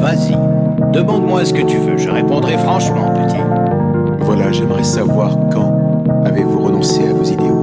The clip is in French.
Vas-y, demande-moi ce que tu veux, je répondrai franchement, petit. Voilà, j'aimerais savoir quand avez-vous renoncé à vos idéaux?